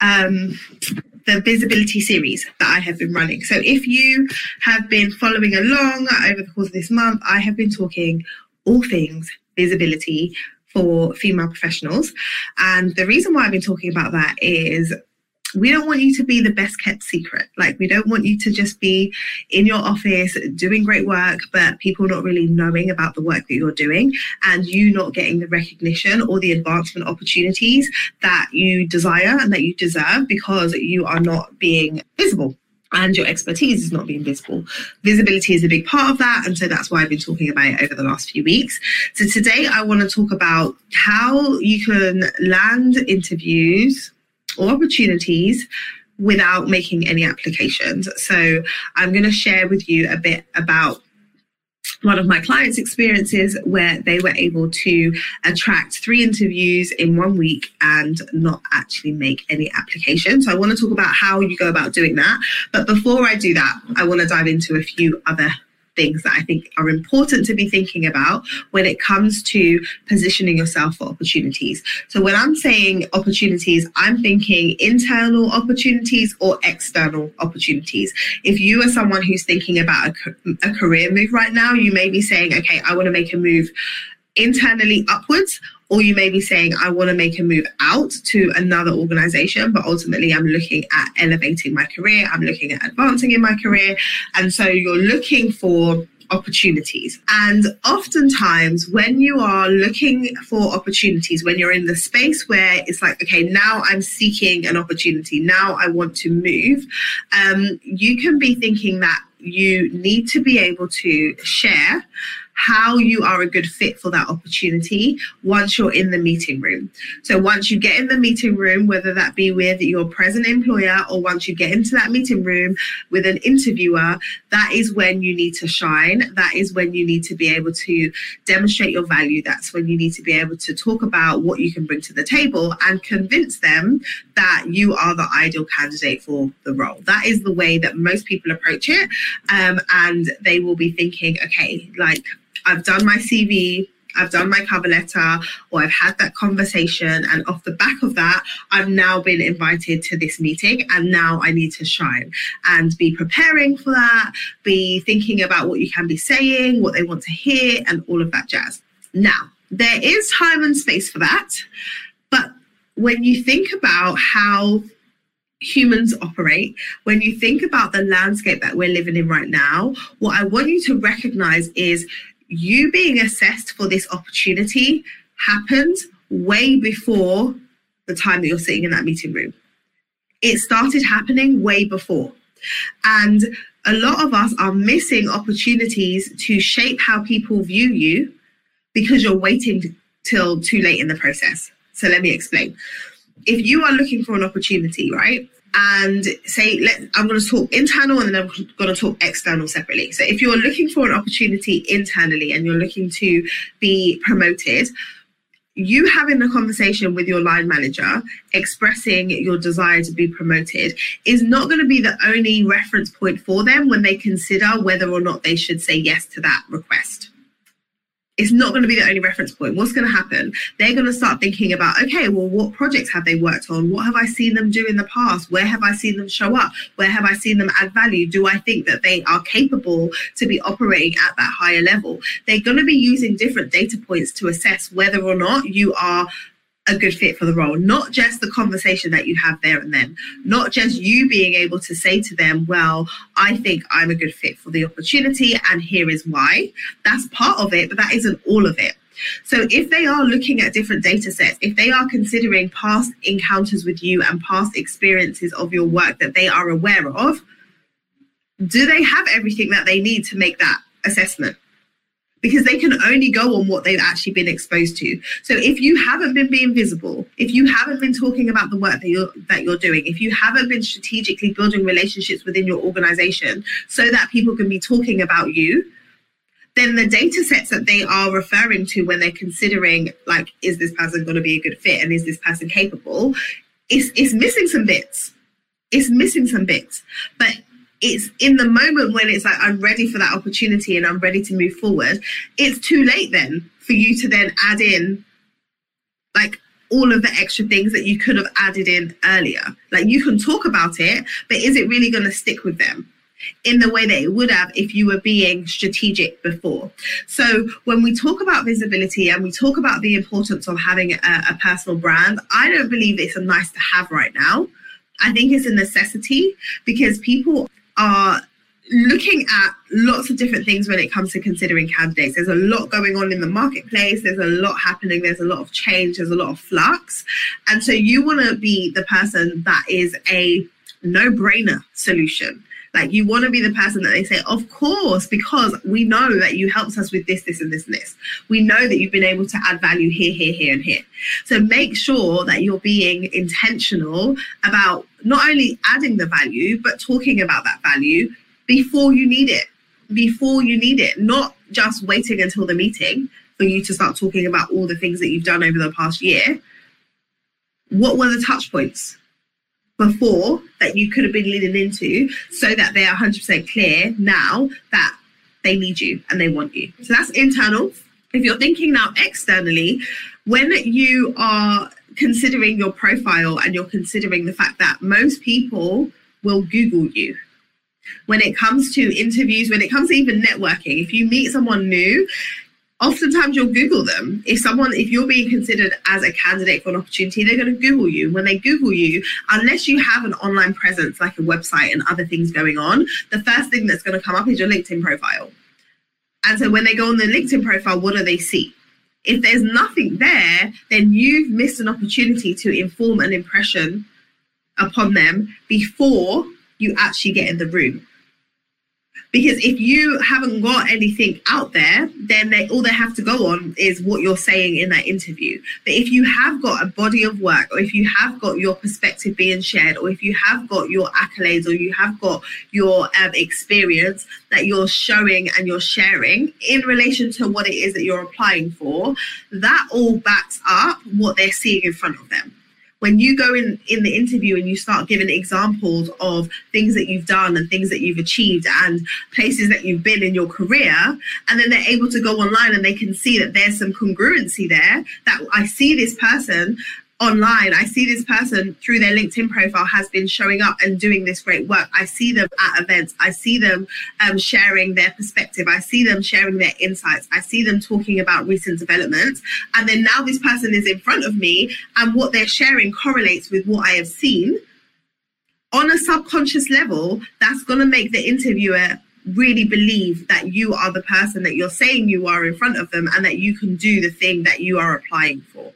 um, the visibility series that I have been running. So if you have been following along over the course of this month, I have been talking all things visibility for female professionals. And the reason why I've been talking about that is we don't want you to be the best kept secret. Like, we don't want you to just be in your office doing great work, but people not really knowing about the work that you're doing and you not getting the recognition or the advancement opportunities that you desire and that you deserve because you are not being visible and your expertise is not being visible. Visibility is a big part of that. And so that's why I've been talking about it over the last few weeks. So today I want to talk about how you can land interviews or opportunities without making any applications. So I'm going to share with you a bit about one of my clients' experiences where they were able to attract three interviews in one week and not actually make any application. So I want to talk about how you go about doing that. But before I do that, I want to dive into a few other things that I think are important to be thinking about when it comes to positioning yourself for opportunities. So when I'm saying opportunities, I'm thinking internal opportunities or external opportunities. If you are someone who's thinking about a, a career move right now, you may be saying, okay, I want to make a move internally upwards or you may be saying i want to make a move out to another organization but ultimately i'm looking at elevating my career i'm looking at advancing in my career and so you're looking for opportunities. And oftentimes, when you are looking for opportunities, when you're in the space where it's like, okay, now I'm seeking an opportunity, now I want to move, um, you can be thinking that you need to be able to share how you are a good fit for that opportunity once you're in the meeting room. So once you get in the meeting room, whether that be with your present employer or once you get into that meeting room with an interviewer, that is when you need to shine. That is when you need to be able to demonstrate your value. That's when you need to be able to talk about what you can bring to the table and convince them that you are the ideal candidate for the role. That is the way that most people approach it. Um, and they will be thinking, okay, like, I've done my CV, I've done my cover letter, or I've had that conversation. And off the back of that, I've now been invited to this meeting. And now I need to shine and be preparing for that, be thinking about what you can be saying, what they want to hear, and all of that jazz. Now, there is time and space for that. But when you think about how humans operate, when you think about the landscape that we're living in right now, what I want you to recognize is you being assessed for this opportunity happened way before the time that you're sitting in that meeting room. It started happening way before. And a lot of us are missing opportunities to shape how people view you because you're waiting till too late in the process. So let me explain. If you are looking for an opportunity, right? And say let I'm going to talk internal and then I'm going to talk external separately. So if you're looking for an opportunity internally and you're looking to be promoted, you having a conversation with your line manager expressing your desire to be promoted is not going to be the only reference point for them when they consider whether or not they should say yes to that request it's not going to be the only reference point. What's going to happen? They're going to start thinking about, okay, well, what projects have they worked on? What have I seen them do in the past? Where have I seen them show up? Where have I seen them add value? Do I think that they are capable to be operating at that higher level? They're going to be using different data points to assess whether or not you are a good fit for the role, not just the conversation that you have there and then, not just you being able to say to them, Well, I think I'm a good fit for the opportunity, and here is why. That's part of it, but that isn't all of it. So, if they are looking at different data sets, if they are considering past encounters with you and past experiences of your work that they are aware of, do they have everything that they need to make that assessment? Because they can only go on what they've actually been exposed to. So if you haven't been being visible, if you haven't been talking about the work that you're that you're doing, if you haven't been strategically building relationships within your organization so that people can be talking about you, then the data sets that they are referring to when they're considering like is this person going to be a good fit and is this person capable is is missing some bits it's missing some bits but it's in the moment when it's like I'm ready for that opportunity and I'm ready to move forward, it's too late then for you to then add in like all of the extra things that you could have added in earlier. Like you can talk about it, but is it really going to stick with them? in the way that it would have if you were being strategic before. So, when we talk about visibility and we talk about the importance of having a, a, personal brand, I don't believe it's a nice to have right now. I think it's a necessity because people are looking at lots of different things when it comes to considering candidates. There's a lot going on in the marketplace, there's a lot happening, there's a lot of change, there's a lot of flux. And so you want to be the person that is a no brainer solution. Like you want to be the person that they say, of course, because we know that you helped us with this, this, and this, and this. We know that you've been able to add value here, here, here, and here. So make sure that you're being intentional about not only adding the value, but talking about that value before you need it. Before you need it, not just waiting until the meeting for you to start talking about all the things that you've done over the past year. What were the touch points? before that you could have been leading into so that they are 100% clear now that they need you and they want you. So that's internal. If you're thinking now externally, when you are considering your profile and you're considering the fact that most people will Google you. When it comes to interviews, when it comes to even networking, if you meet someone new, oftentimes you'll Google them. If someone, if you're being considered as a candidate for an opportunity, they're going to Google you. When they Google you, unless you have an online presence like a website and other things going on, the first thing that's going to come up is your LinkedIn profile. And so when they go on the LinkedIn profile, what do they see? If there's nothing there, then you've missed an opportunity to inform an impression upon them before you actually get in the room. Because if you haven't got anything out there, then they, all they have to go on is what you're saying in that interview. But if you have got a body of work, or if you have got your perspective being shared, or if you have got your accolades, or you have got your um, experience that you're showing and you're sharing in relation to what it is that you're applying for, that all backs up what they're seeing in front of them when you go in in the interview and you start giving examples of things that you've done and things that you've achieved and places that you've been in your career and then they're able to go online and they can see that there's some congruency there that i see this person online. I see this person through their LinkedIn profile has been showing up and doing this great work. I see them at events. I see them um, sharing their perspective. I see them sharing their insights. I see them talking about recent developments. And then now this person is in front of me and what they're sharing correlates with what I have seen. On a subconscious level, that's going to make the interviewer really believe that you are the person that you're saying you are in front of them and that you can do the thing that you are applying for.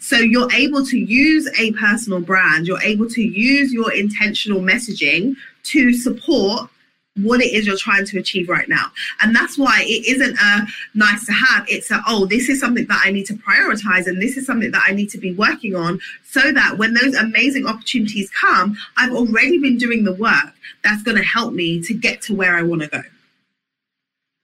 So you're able to use a personal brand, you're able to use your intentional messaging to support what it is you're trying to achieve right now. And that's why it isn't a nice to have. It's a, oh, this is something that I need to prioritize and this is something that I need to be working on so that when those amazing opportunities come, I've already been doing the work that's going to help me to get to where I want to go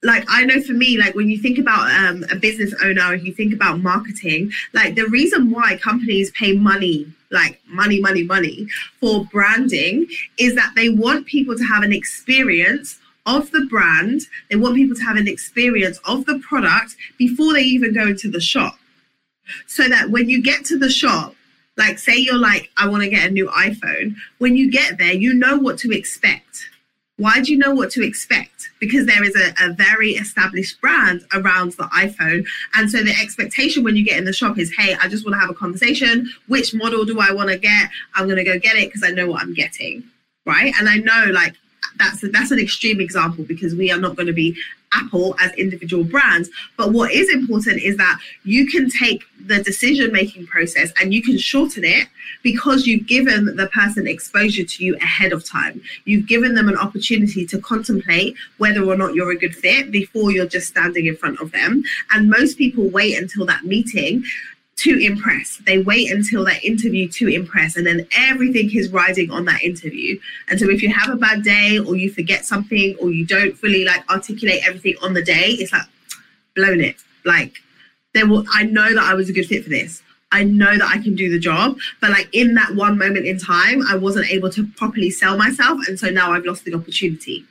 like I know for me, like when you think about um, a business owner, if you think about marketing, like the reason why companies pay money, like money, money, money for branding is that they want people to have an experience of the brand. They want people to have an experience of the product before they even go into the shop. So that when you get to the shop, like say you're like, I want to get a new iPhone, when you get there, you know what to expect Why do you know what to expect? Because there is a, a very established brand around the iPhone. And so the expectation when you get in the shop is, hey, I just want to have a conversation. Which model do I want to get? I'm going to go get it because I know what I'm getting. Right. And I know like that's a, that's an extreme example because we are not going to be Apple as individual brands. But what is important is that you can take the decision making process and you can shorten it because you've given the person exposure to you ahead of time. You've given them an opportunity to contemplate whether or not you're a good fit before you're just standing in front of them. And most people wait until that meeting to impress. They wait until that interview to impress, and then everything is riding on that interview. And so, if you have a bad day, or you forget something, or you don't fully like articulate everything on the day, it's like blown it. Like, there will. I know that I was a good fit for this. I know that I can do the job, but like in that one moment in time, I wasn't able to properly sell myself, and so now I've lost the opportunity.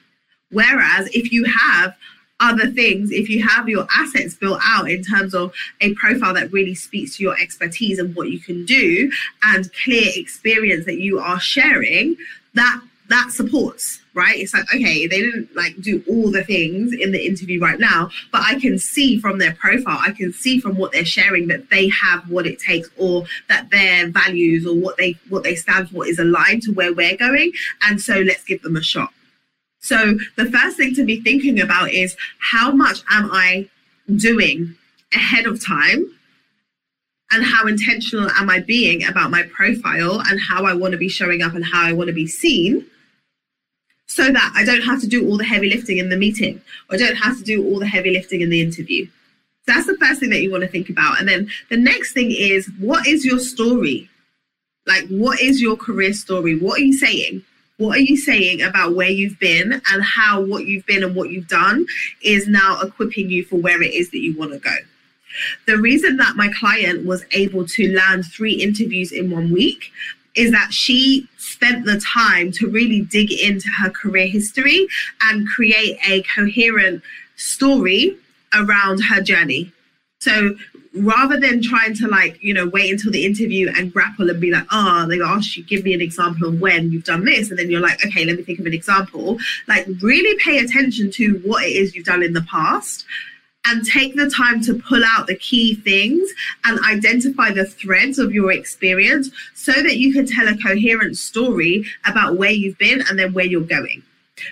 Whereas if you have other things if you have your assets built out in terms of a profile that really speaks to your expertise and what you can do and clear experience that you are sharing that that supports right? It's like okay they didn't like do all the things in the interview right now but i can see from their profile i can see from what they're sharing that they have what it takes or that their values or what they what they stand for is aligned to where we're going. And so let's give them a shot so the first thing to be thinking about is how much am I doing ahead of time? And how intentional am I being about my profile and how I want to be showing up and how I want to be seen? So that I don't have to do all the heavy lifting in the meeting or don't have to do all the heavy lifting in the interview. So that's the first thing that you want to think about. And then the next thing is what is your story? Like, what is your career story? What are you saying? What are you saying about where you've been and how what you've been and what you've done is now equipping you for where it is that you want to go? The reason that my client was able to land three interviews in one week is that she spent the time to really dig into her career history and create a coherent story around her journey. So rather than trying to like you know wait until the interview and grapple and be like oh they asked you give me an example of when you've done this and then you're like okay let me think of an example like really pay attention to what it is you've done in the past and take the time to pull out the key things and identify the threads of your experience so that you can tell a coherent story about where you've been and then where you're going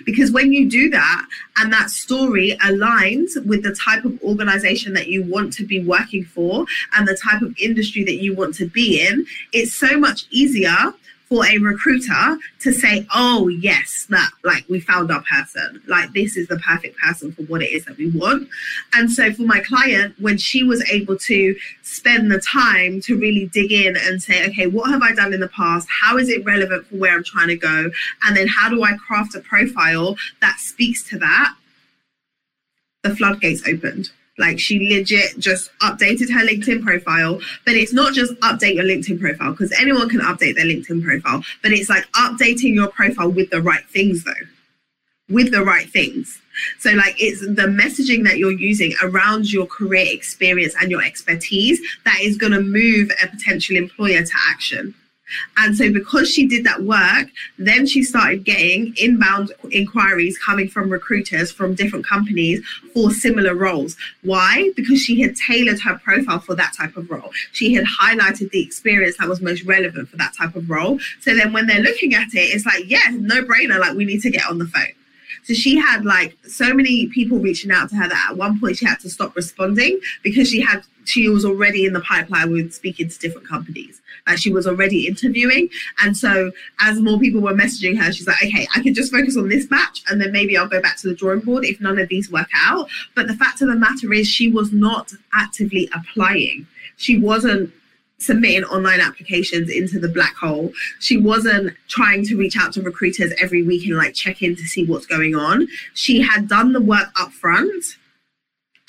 because when you do that and that story aligns with the type of organization that you want to be working for and the type of industry that you want to be in, it's so much easier for a recruiter to say, oh, yes, that like we found our person. Like this is the perfect person for what it is that we want. And so for my client, when she was able to spend the time to really dig in and say, okay, what have I done in the past? How is it relevant for where I'm trying to go? And then how do I craft a profile that speaks to that? The floodgates opened like she legit just updated her LinkedIn profile, but it's not just update your LinkedIn profile because anyone can update their LinkedIn profile, but it's like updating your profile with the right things though. With the right things. So, like, it's the messaging that you're using around your career experience and your expertise that is going to move a potential employer to action. And so, because she did that work, then she started getting inbound inquiries coming from recruiters from different companies for similar roles. Why? Because she had tailored her profile for that type of role. She had highlighted the experience that was most relevant for that type of role. So then, when they're looking at it, it's like, yeah, no brainer, like, we need to get on the phone. So she had like so many people reaching out to her that at one point she had to stop responding because she had she was already in the pipeline with speaking to different companies. Like she was already interviewing. And so as more people were messaging her, she's like, okay, I can just focus on this match and then maybe I'll go back to the drawing board if none of these work out. But the fact of the matter is she was not actively applying. She wasn't submitting online applications into the black hole. She wasn't trying to reach out to recruiters every week and like check in to see what's going on. She had done the work up front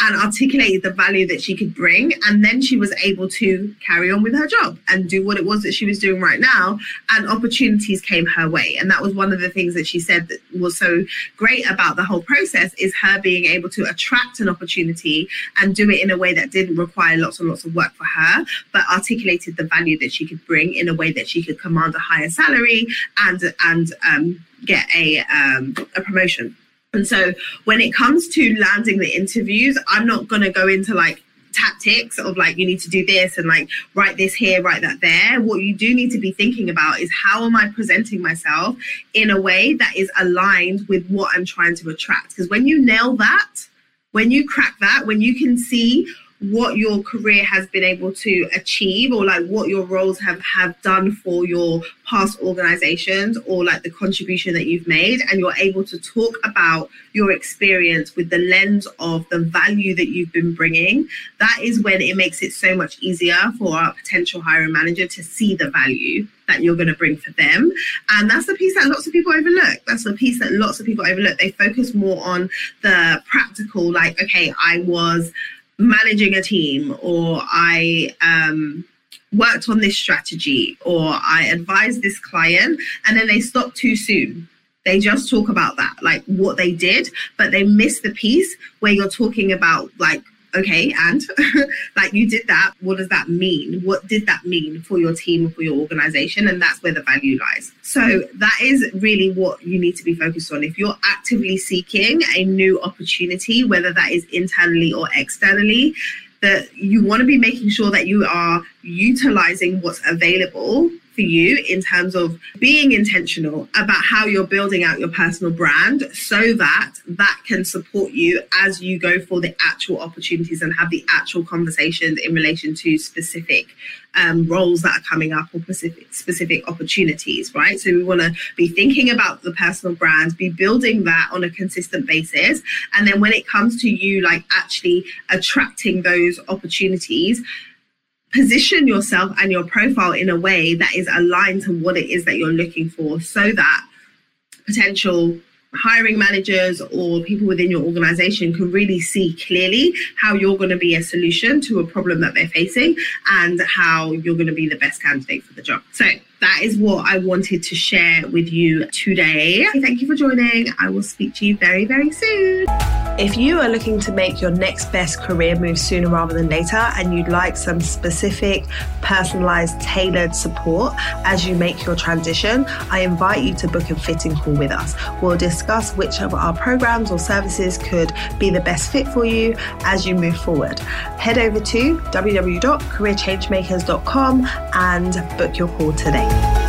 and articulated the value that she could bring. And then she was able to carry on with her job and do what it was that she was doing right now. And opportunities came her way. And that was one of the things that she said that was so great about the whole process is her being able to attract an opportunity and do it in a way that didn't require lots and lots of work for her, but articulated the value that she could bring in a way that she could command a higher salary and and um get a um, a promotion. And so when it comes to landing the interviews, I'm not going to go into like tactics of like you need to do this and like write this here write that there. What you do need to be thinking about is how am i presenting myself in a way that is aligned with what i'm trying to attract? Because when you nail that when you crack that when you can see what your career has been able to achieve or like what your roles have have done for your past organizations or like the contribution that you've made and you're able to talk about your experience with the lens of the value that you've been bringing that is when it makes it so much easier for a potential hiring manager to see the value that you're going to bring for them. And that's the piece that lots of people overlook. That's the piece that lots of people overlook. They focus more on the practical like okay i was managing a team or I um, worked on this strategy or I advised this client and then they stop too soon. They just talk about that, like what they did, but they miss the piece where you're talking about like okay and like you did that what does that mean? What did that mean for your team for your organization? And that's where the value lies. So that is really what you need to be focused on. If you're actively seeking a new opportunity whether that is internally or externally that you want to be making sure that you are utilizing what's available for you in terms of being intentional about how you're building out your personal brand so that that can support you as you go for the actual opportunities and have the actual conversations in relation to specific um, roles that are coming up or specific specific opportunities, right? So we want to be thinking about the personal brand, be building that on a consistent basis, and then when it comes to you, like actually attracting those opportunities, position yourself and your profile in a way that is aligned to what it is that you're looking for so that potential hiring managers or people within your organization can really see clearly how you're going to be a solution to a problem that they're facing and how you're going to be the best candidate for the job. So that is what I wanted to share with you today. Thank you for joining. I will speak to you very, very soon. If you are looking to make your next best career move sooner rather than later and you'd like some specific, personalized, tailored support as you make your transition, I invite you to book a fitting call with us. We'll discuss which of our programs or services could be the best fit for you as you move forward. Head over to www.careerchangemakers.com and book your call today.